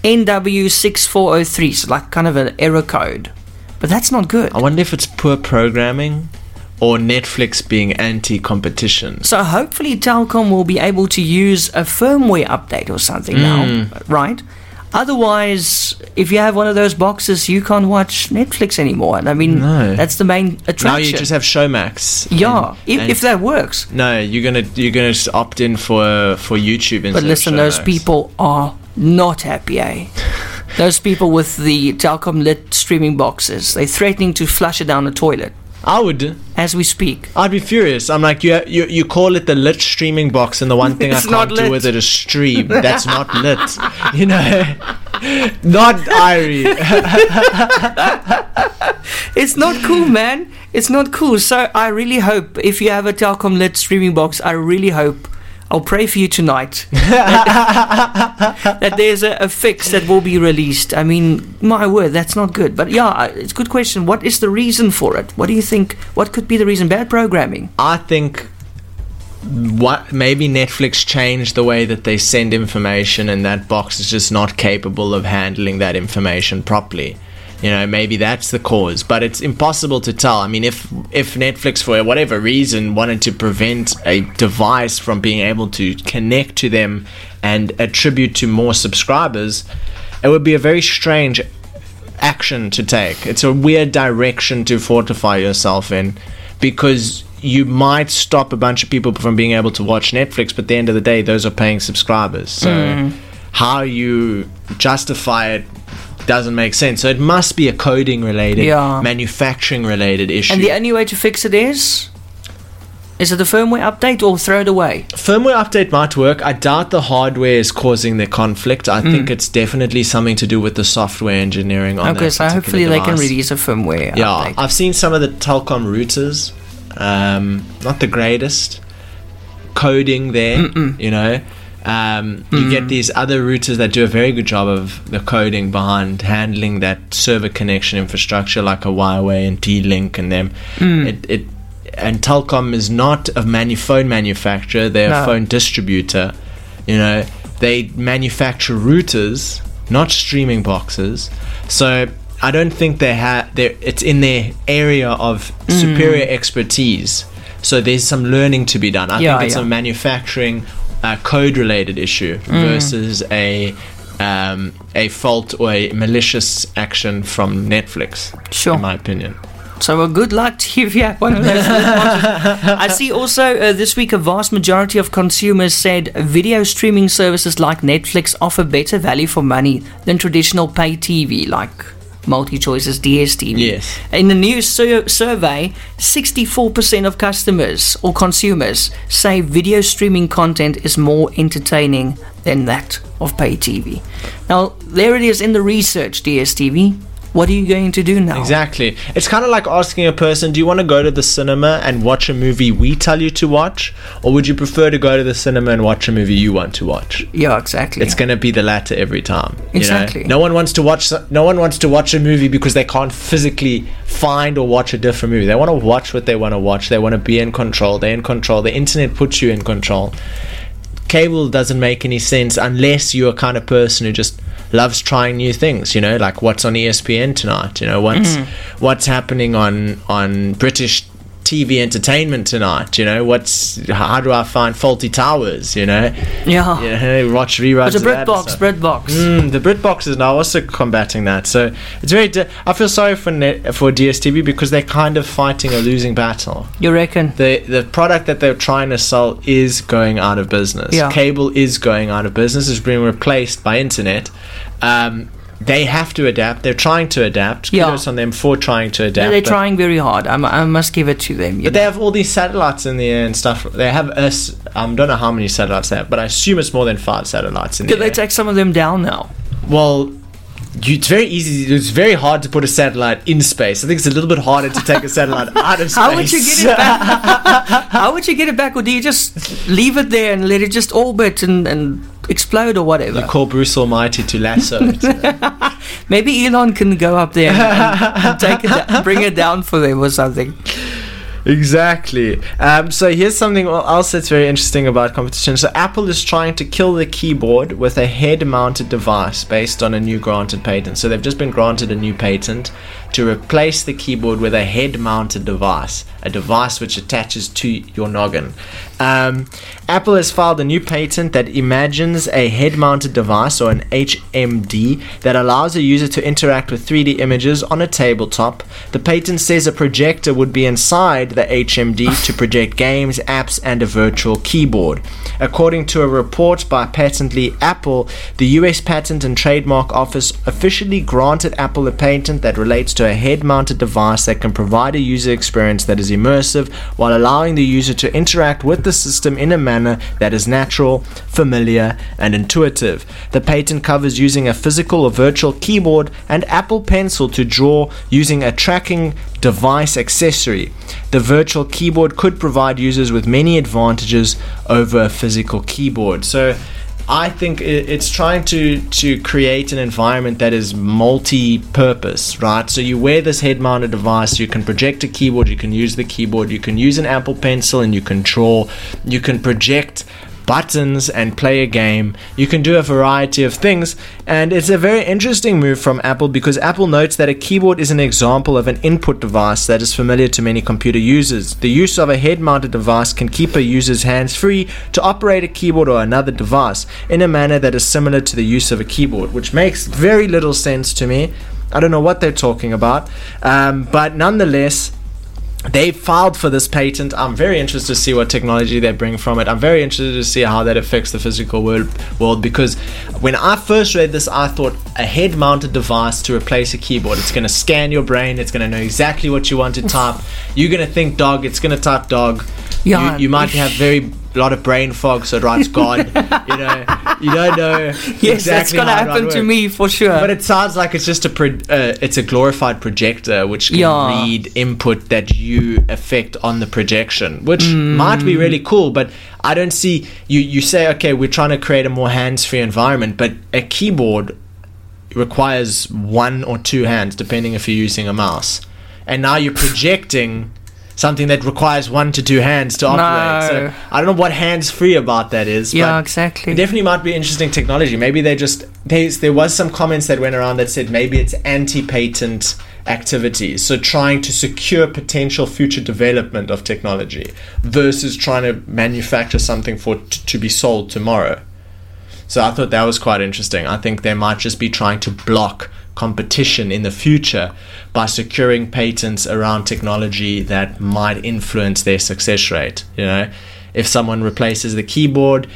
NW6403, so like kind of an error code. But that's not good. I wonder if it's poor programming or Netflix being anti-competition. So hopefully Telkom will be able to use a firmware update or something Hmm. now, right? Otherwise, if you have one of those boxes, you can't watch Netflix anymore. And I mean, No. that's the main attraction. Now you just have Showmax. yeah, and- if, and- if that works. no, you're gonna you're gonna just opt in for for YouTube instead. But listen, those people are not happy, eh? those people with the Telkom lit streaming boxes, they're threatening to flush it down the toilet I would. as we speak. I'd be furious. I'm like, you, you, you call it the lit streaming box, and the one thing I It's not can't do with it is stream. That's not lit. You know, not Irie. It's not cool, man. It's not cool. So I really hope if you have a Telkom lit streaming box, I really hope. I'll pray for you tonight that there's a, a fix that will be released. I mean, my word, that's not good. But yeah, it's a good question. What is the reason for it? What do you think? What could be the reason? Bad programming. I think what maybe Netflix changed the way that they send information, and that box is just not capable of handling that information properly. You know, maybe that's the cause, but it's impossible to tell. I mean, if if Netflix, for whatever reason, wanted to prevent a device from being able to connect to them and attribute to more subscribers, it would be a very strange action to take. It's a weird direction to fortify yourself in because you might stop a bunch of people from being able to watch Netflix, but at the end of the day, those are paying subscribers. So mm. how you justify it doesn't make sense. So it must be a coding related, Yeah. manufacturing related issue. And the only way to fix it is. Is it a firmware update or throw it away? firmware update might work. I doubt the hardware is causing the conflict. I think it's definitely something to do with the software engineering on. Okay, that so hopefully they can release a firmware Yeah, update. I've seen some of the Telkom routers. Um, not the greatest coding there. You know, um, you get mm. these other routers that do a very good job of the coding behind handling that server connection infrastructure, like a Huawei and T-Link and them. Mm. It, it and Telkom is not a manu- phone manufacturer; they're No. a phone distributor. You know, they manufacture routers, not streaming boxes. So I don't think they have. It's in their area of mm. superior expertise. So there's some learning to be done. I Yeah, think it's yeah. a manufacturing uh, code-related issue versus a um, a fault or a malicious action from Netflix. Sure. in my opinion. So well, good luck to you if you have one of those. I see also uh, this week a vast majority of consumers said video streaming services like Netflix offer better value for money than traditional pay TV like MultiChoice's DSTV. Yes. In the new sur- survey, 64% of customers or consumers say video streaming content is more entertaining than that of pay TV. Now, there it is in the research, DSTV. What are you going to do now? Exactly. It's kind of like asking a person, do you want to go to the cinema and watch a movie we tell you to watch? Or would you prefer to go to the cinema and watch a movie you want to watch? Yeah, exactly. It's going to be the latter every time. you know? Exactly. No one wants to watch no one wants to watch a movie because they can't physically find or watch a different movie. They want to watch what they want to watch. They want to be in control. They're in control. The internet puts you in control. Cable doesn't make any sense unless you're a kind of person who just loves trying new things, you know, like what's on ESPN tonight, you know, what's mm-hmm. what's happening on on British TV entertainment tonight, you know, what's how do I find Fawlty Towers, you know? yeah. Yeah, watch reruns. It's a of that and BritBox. BritBox. Mm, the BritBox is now also combating that. So it's very. Di- I feel sorry for net- for DSTV because they're kind of fighting a losing battle. You reckon? The the product that they're trying to sell is going out of business. Yeah. Cable is going out of business. It's being replaced by internet. Um, they have to adapt. They're trying to adapt. Yeah. Kudos on them for trying to adapt. They're trying very hard. I, mu- I must give it to them. but they have all these satellites in the air and stuff. They have us. I um, don't know how many satellites they have, but I assume it's more than five satellites in there. Could the they air. take some of them down now? Well, you, it's very easy. It's very hard to put a satellite in space. I think it's a little bit harder to take a satellite out of space. How would you get it back? How would you get it back? Or do you just leave it there and let it just orbit and, and explode or whatever? You call Bruce Almighty to lasso it. Maybe Elon can go up there and, and take it, bring it down for them or something. Exactly. Um, so here's something else that's very interesting about competition. So Apple is trying to kill the keyboard with a head-mounted device based on a new granted patent. So they've just been granted a new patent to replace the keyboard with a head-mounted device, a device which attaches to your noggin. Um, Apple has filed a new patent that imagines a head-mounted device or an HMD that allows a user to interact with 3D images on a tabletop. The patent says a projector would be inside the HMD to project games, apps, and a virtual keyboard. According to a report by Patently Apple, the US Patent and Trademark Office officially granted Apple a patent that relates to a head mounted device that can provide a user experience that is immersive while allowing the user to interact with the system in a manner that is natural, familiar, and intuitive. The patent covers using a physical or virtual keyboard and Apple Pencil to draw using a tracking device accessory. The virtual keyboard could provide users with many advantages over a physical keyboard. So I think it's trying to to create an environment that is multi-purpose, right? So you wear this head-mounted device, you can project a keyboard, you can use the keyboard, you can use an Apple Pencil, and you can draw. You can project buttons and play a game. You can do a variety of things, and it's a very interesting move from Apple because Apple notes that a keyboard is an example of an input device that is familiar to many computer users. The use of a head mounted device can keep a user's hands free to operate a keyboard or another device in a manner that is similar to the use of a keyboard, which makes very little sense to me. I don't know what they're talking about, um, but nonetheless, they filed for this patent. I'm very interested to see what technology they bring from it. I'm very interested to see how that affects the physical world, world because when I first read this, I thought a head mounted device to replace a keyboard. It's going to scan your brain, it's going to know exactly what you want to type. You're going to think dog, it's going to type dog. Yeah. You, you might have very lot of brain fog, so it writes God. you know, you don't know Yes, that's gonna how it might happen to me for sure. But it sounds like it's just a pro- uh, it's a glorified projector which can Yeah. read input that you affect on the projection, which Mm. might be really cool. But I don't see you. You say okay, we're trying to create a more hands-free environment, but a keyboard requires one or two hands depending if you're using a mouse, and now you're projecting. Something that requires one to two hands to operate. No. So I don't know what hands-free about that is. yeah, exactly. it definitely might be interesting technology. Maybe they just there's, there was some comments that went around that said maybe it's anti-patent activities, so trying to secure potential future development of technology versus trying to manufacture something for t- to be sold tomorrow. So I thought that was quite interesting. I think they might just be trying to block competition in the future by securing patents around technology that might influence their success rate. You know, if someone replaces the keyboard,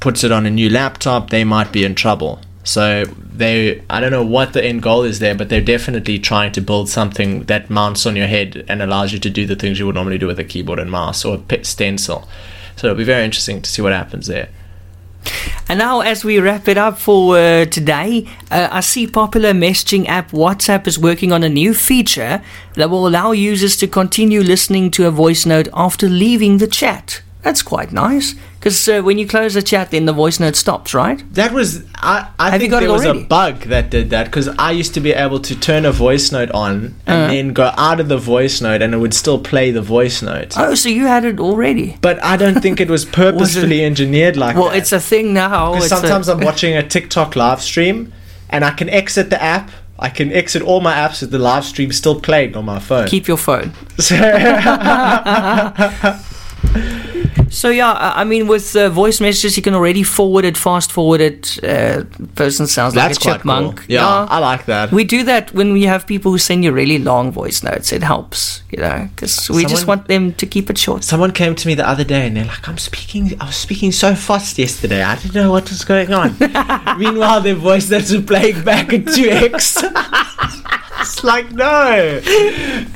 puts it on a new laptop, they might be in trouble. So they, I don't know what the end goal is there, but they're definitely trying to build something that mounts on your head and allows you to do the things you would normally do with a keyboard and mouse or a stencil. So it'll be very interesting to see what happens there. And now, as we wrap it up for uh, today, uh, I see popular messaging app WhatsApp is working on a new feature that will allow users to continue listening to a voice note after leaving the chat. That's quite nice because uh, when you close the chat, then the voice note stops, right? That was I. I Have think there it was already? a bug that did that because I used to be able to turn a voice note on and Uh. then go out of the voice note and it would still play the voice note. Oh, so you had it already? But I don't think it was purposefully engineered like Well, that. it's a thing now. Because sometimes I'm watching a TikTok live stream and I can exit the app. I can exit all my apps with the live stream still playing on my phone. keep your phone. So- yeah, I mean, with uh, voice messages, you can already forward it, fast forward it. Uh, person sounds like That's a chipmunk. cool. Yeah, I like that. We do that when we have people who send you really long voice notes. It helps, you know, because we just want them to keep it short. Someone came to me the other day and they're like, I'm speaking, I was speaking so fast yesterday. I didn't know what was going on. Meanwhile, their voice notes were playing back at 2x. it's like, no.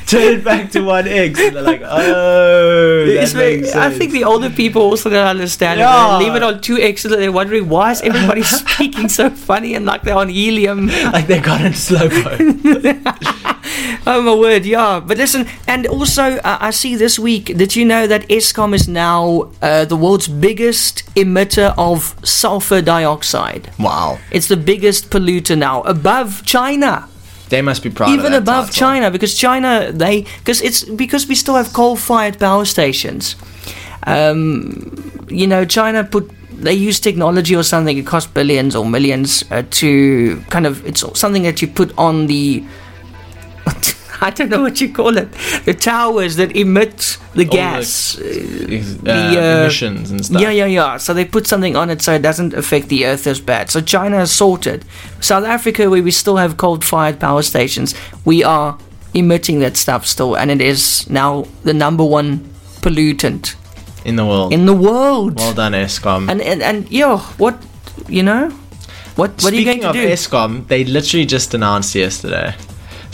Turn it back to 1x. And they're like, oh, very- I think the older people also don't understand it. Yeah. They leave it on two X and they're wondering why is everybody speaking so funny and like they're on helium. like they got in slow. Oh my word, yeah. But listen, and also uh, I see this week. Did you know that Eskom is now uh, the world's biggest emitter of sulfur dioxide? wow. It's the biggest polluter now, above China. They must be proud of even above title. China because China they because it's because we still have coal-fired power stations. Um, you know, China put they use technology or something. It costs billions or millions uh, to kind of it's something that you put on the. I don't know what you call it. The towers that emit the All gas. the, uh, the, uh, emissions and stuff. Yeah, yeah, yeah. So they put something on it so it doesn't affect the earth as bad. So China has sorted. South Africa, where we still have coal fired power stations, we are emitting that stuff still, and it is now the number one pollutant In the world. in the world. well done, Eskom. and, and, and, yo, what, you know? What, what are you going to do? Speaking of? Eskom, they literally just announced yesterday.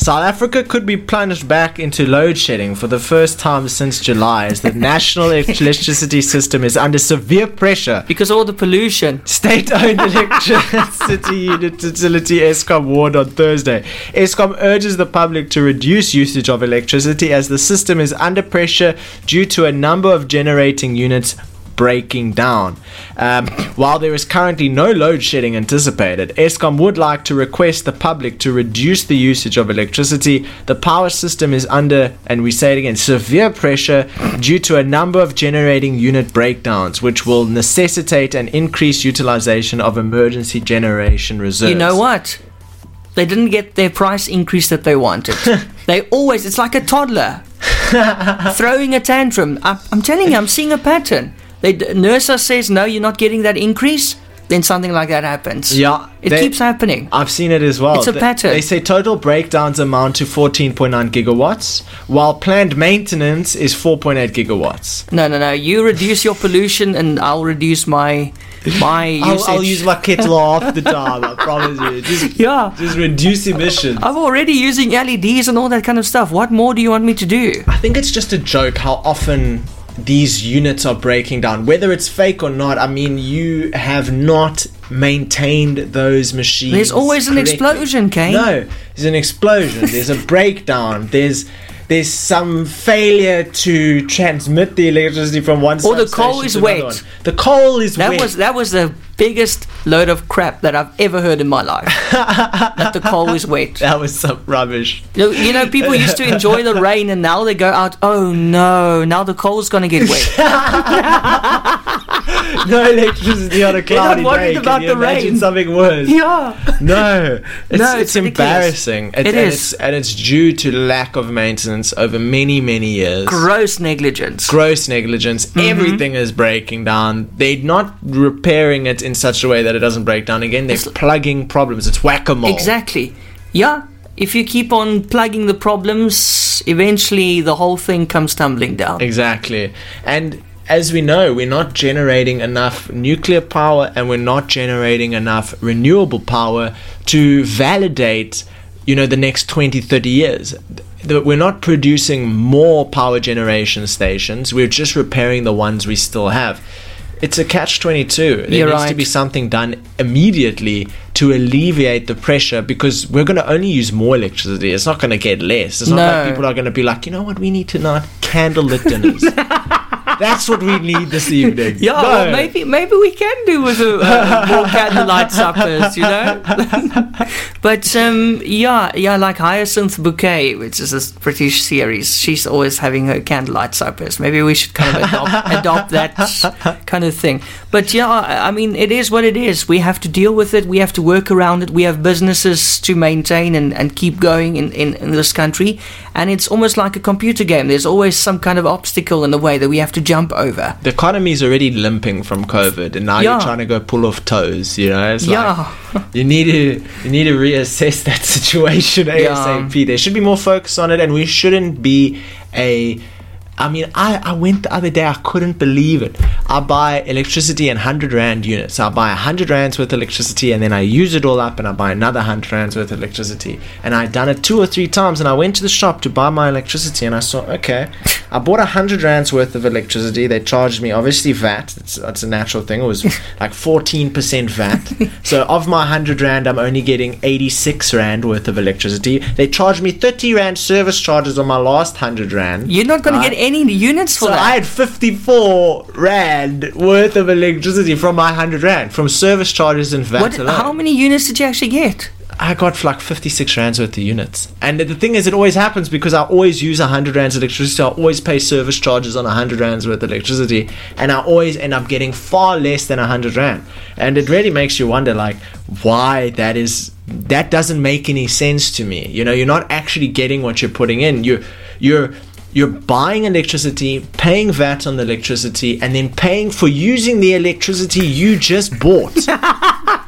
South Africa could be plunged back into load shedding for the first time since July as the national electricity system is under severe pressure. because all the pollution. State owned electricity unit utility Eskom warned on Thursday. Eskom urges the public to reduce usage of electricity as the system is under pressure due to a number of generating units breaking down. Um, while there is currently no load shedding anticipated, Eskom would like to request the public to reduce the usage of electricity. The power system is under, and we say it again, severe pressure due to a number of generating unit breakdowns, which will necessitate an increased utilization of emergency generation reserves. You know what? They didn't get their price increase that they wanted. they always, it's like a toddler throwing a tantrum. I, I'm telling you, I'm seeing a pattern. They, NERSA says, no, you're not getting that increase, then something like that happens. Yeah, It they- keeps happening. I've seen it as well. It's a Th- pattern. They say total breakdowns amount to 14.9 gigawatts, while planned maintenance is 4.8 gigawatts. No, no, no. You reduce your pollution and I'll reduce my my usage. I'll, I'll use my kettle half the time. I promise you. Just, Yeah. just reduce emissions. I'm already using LEDs and all that kind of stuff. What more do you want me to do? I think it's just a joke how often these units are breaking down. Whether it's fake or not, I mean, you have not maintained those machines. There's always an correctly. explosion, Kaine. No, there's an explosion. there's a breakdown. There's there's some failure to transmit the electricity from one Or the coal is wet. The coal is That wet. was that was the biggest load of crap that I've ever heard in my life. that the coal is wet. that was some rubbish. You know, people used to enjoy the rain, and now they go out. Oh no! Now the coal's gonna get wet. No electricity on a cloudy worried day. about Can you the imagine rain. something worse? yeah. No, it's, No, it's, it's embarrassing. It's, It and is. It's, and it's due to lack of maintenance over many, many years. Gross negligence. Gross negligence. Mm-hmm. Everything is breaking down. They're not repairing it in such a way that it doesn't break down again. They're plugging problems. It's whack a mole. Exactly. yeah, if you keep on plugging the problems, eventually the whole thing comes tumbling down. Exactly. And as we know, we're not generating enough nuclear power and we're not generating enough renewable power to validate, you know, the next 20, 30 years. We're not producing more power generation stations. We're just repairing the ones we still have. It's a catch 22. There You're needs to be something done immediately to alleviate the pressure because we're going to only use more electricity. It's not going to get less. It's not No. like people are going to be like, you know what, we need to not candlelit dinners. That's what we need this evening. Yeah, No. well, maybe maybe we can do with a uh, more candlelight suppers, you know. but um, yeah, yeah, like Hyacinth Bouquet, which is a British series. She's always having her candlelight suppers. Maybe we should kind of adopt, adopt that kind of thing. But yeah, I I mean, it is what it is. We have to deal with it. We have to work around it. We have businesses to maintain and, and keep going in, in, in this country. And it's almost like a computer game. There's always some kind of obstacle in the way that we have to jump over. the economy is already limping from COVID, and now Yeah. you're trying to go pull off toes. You know, it's Yeah. like you need to you need to reassess that situation asap. There should be more focus on it, and we shouldn't be a. I mean, I, I went the other day, I couldn't believe it. I buy electricity in 100 Rand units. I buy 100 Rands worth of electricity and then I use it all up and I buy another 100 Rands worth of electricity. And I'd done it two or three times and I went to the shop to buy my electricity and I saw, okay, I bought 100 Rands worth of electricity. They charged me, obviously, VAT. It's, that's a natural thing. It was like 14% VAT. so of my 100 Rand, I'm only getting 86 Rand worth of electricity. They charged me 30 Rand service charges on my last 100 Rand. You're not going Right. to get any units for So that. I had 54 Rand worth of electricity from my 100 Rand, from service charges and VAT what, how many units did you actually get? I got like 56 rands worth of units. And the thing is, it always happens because I always use 100 rands of electricity. I always pay service charges on 100 rands worth of electricity. And I always end up getting far less than 100 rand. And it really makes you wonder, like, why that is. That doesn't make any sense to me. You know, you're not actually getting what you're putting in. You're, you're, you're buying electricity, paying VAT on the electricity, and then paying for using the electricity you just bought.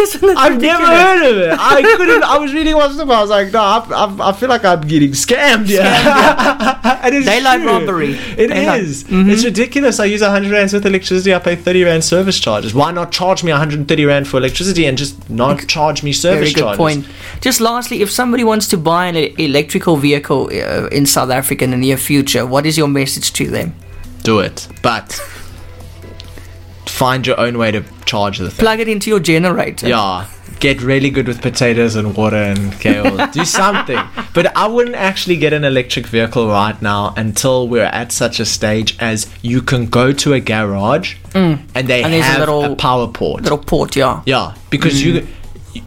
Isn't it I've never heard of it. I couldn't. I was reading one stuff. I was like, no, I, I, I feel like I'm getting scammed. Yeah, and it's Daylight true. robbery. It Daylight. is. It's ridiculous. I use 100 rands worth of electricity. I pay 30 rand service charges. Why not charge me 130 rand for electricity and just not charge me service charges? Very good charges? point. Just lastly, if somebody wants to buy an e- electrical vehicle uh, in South Africa in the near future, what is your message to them? Do it, but find your own way to charge the thing. Plug it into your generator. Yeah. Get really good with potatoes and water and kale. Do something. But I wouldn't actually get an electric vehicle right now until we're at such a stage as you can go to a garage and they Mm. And there's a have a, little- power port. Little port, yeah. yeah, because you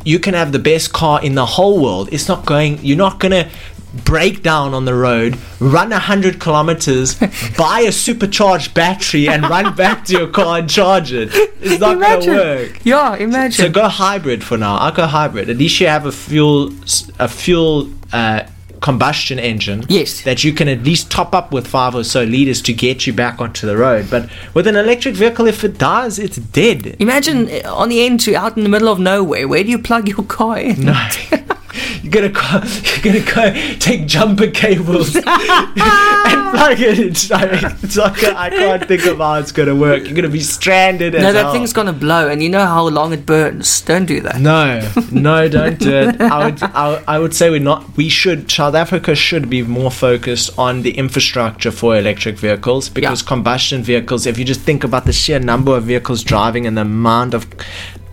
you can have the best car in the whole world. It's not going. You're not gonna break down on the road, run a hundred kilometers, buy a supercharged battery, and run back to your car and charge it. It's not imagine. gonna work. Yeah, imagine. So go hybrid for now. I'll go hybrid. At least you have a fuel a fuel uh, combustion engine. Yes. That you can at least top up with five or so liters to get you back onto the road. But with an electric vehicle, if it dies, it's dead. Imagine uh, on the N2 out in the middle of nowhere. Where do you plug your car in? No. You're gonna go, you're gonna go take jumper cables and plug it. It's like, it's like I can't think of how it's gonna work. You're gonna be stranded. No, that hell. thing's gonna blow, and you know how long it burns. Don't do that. No, no, don't do it. I would, I, I would say we're not. We should. South Africa should be more focused on the infrastructure for electric vehicles because Yeah. combustion vehicles. If you just think about the sheer number of vehicles driving and the amount of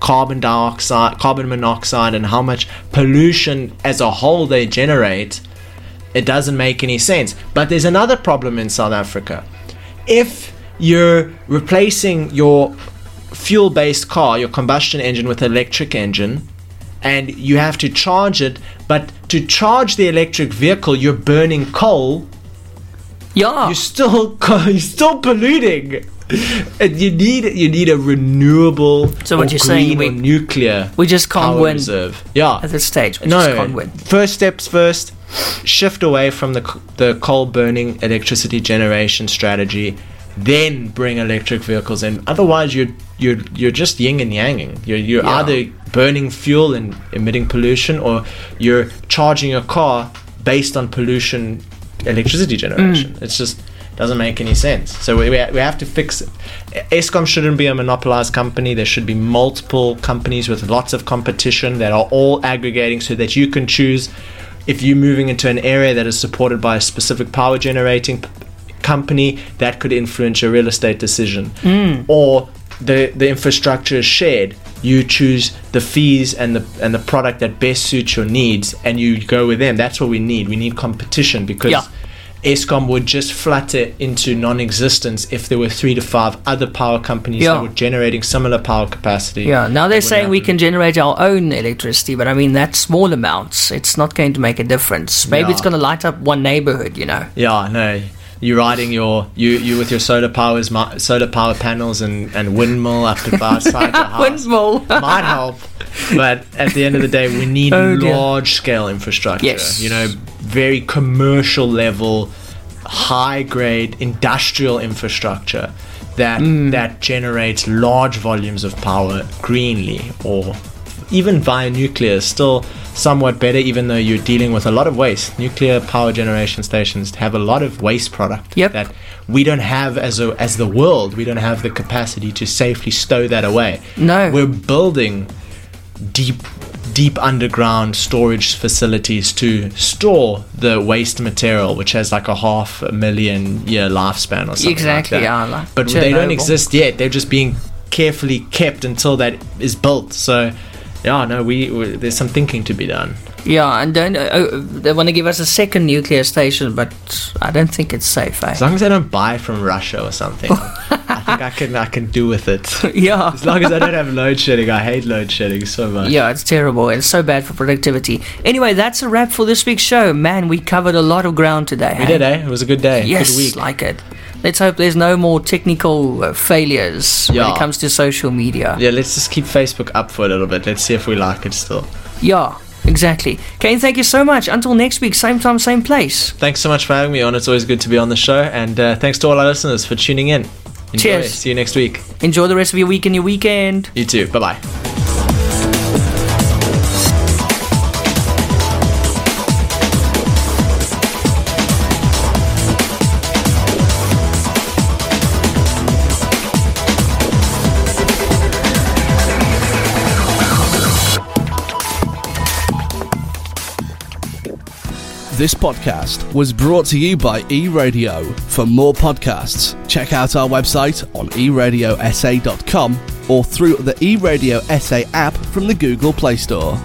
carbon dioxide, carbon monoxide, and how much pollution as a whole they generate, it doesn't make any sense. But there's another problem in South Africa. If you're replacing your fuel based car, your combustion engine, with an electric engine, and you have to charge it, but to charge the electric vehicle, you're burning coal, Yeah. you're still you're still polluting. And you need you need a renewable So what you're saying, we- nuclear we just can't win reserve. Yeah. at this stage. We just can't win. First steps first. Shift away from the the coal burning electricity generation strategy. Then bring electric vehicles in. Otherwise, you're you're you're just yin and yanging. You're you're Yeah. either burning fuel and emitting pollution, or you're charging your car based on pollution electricity generation. Mm. It's just doesn't make any sense. So we, we we have to fix it. Eskom shouldn't be a monopolized company. There should be multiple companies with lots of competition that are all aggregating so that you can choose if you're moving into an area that is supported by a specific power generating p- company that could influence your real estate decision mm. or the the infrastructure is shared you choose the fees and the and the product that best suits your needs and you go with them that's what we need we need competition because Yeah. Eskom would just flutter into non-existence if there were three to five other power companies Yeah. that were generating similar power capacity. Yeah, now they're saying we can generate our own electricity, but I mean, that's small amounts. It's not going to make a difference. Maybe it's going to light up one neighborhood, you know. Yeah, no. You riding your you you with your solar powers solar power panels and and windmill up the your house Windmill. might help, but at the end of the day, we need Oh, large scale infrastructure. Yes. you know, very commercial level, high grade industrial infrastructure that Mm. that generates large volumes of power greenly or even via nuclear is still somewhat better even though you're dealing with a lot of waste nuclear power generation stations have a lot of waste product Yep. that we don't have as a as the world we don't have the capacity to safely stow that away No. we're building deep deep underground storage facilities to store the waste material which has like a half a million year lifespan or something Exactly, like that. yeah, like but they don't exist yet they're just being carefully kept until that is built so yeah no we, we there's some thinking to be done Yeah, and don't, uh, uh, they want to give us a second nuclear station, but I don't think it's safe, eh? as long as I don't buy from Russia or something I think I can I can do with it yeah. as long as I don't have load shedding I hate load shedding so much Yeah, it's terrible. It's so bad for productivity. Anyway, that's a wrap for this week's show. Man, we covered a lot of ground today. we did eh it was a good day Yes, good week like it. Let's hope there's no more technical uh, failures when it comes to social media. Yeah, let's just keep Facebook up for a little bit. Let's see if we like it still. Yeah, exactly. Kaine, thank you so much. Until next week, same time, same place. Thanks so much for having me on. It's always good to be on the show. And uh, thanks to all our listeners for tuning in. Enjoy. Cheers. See you next week. Enjoy the rest of your week and your weekend. You too. Bye bye. This podcast was brought to you by eRadio. For more podcasts, check out our website on eradiosa.com or through the eRadio SA app from the Google Play Store.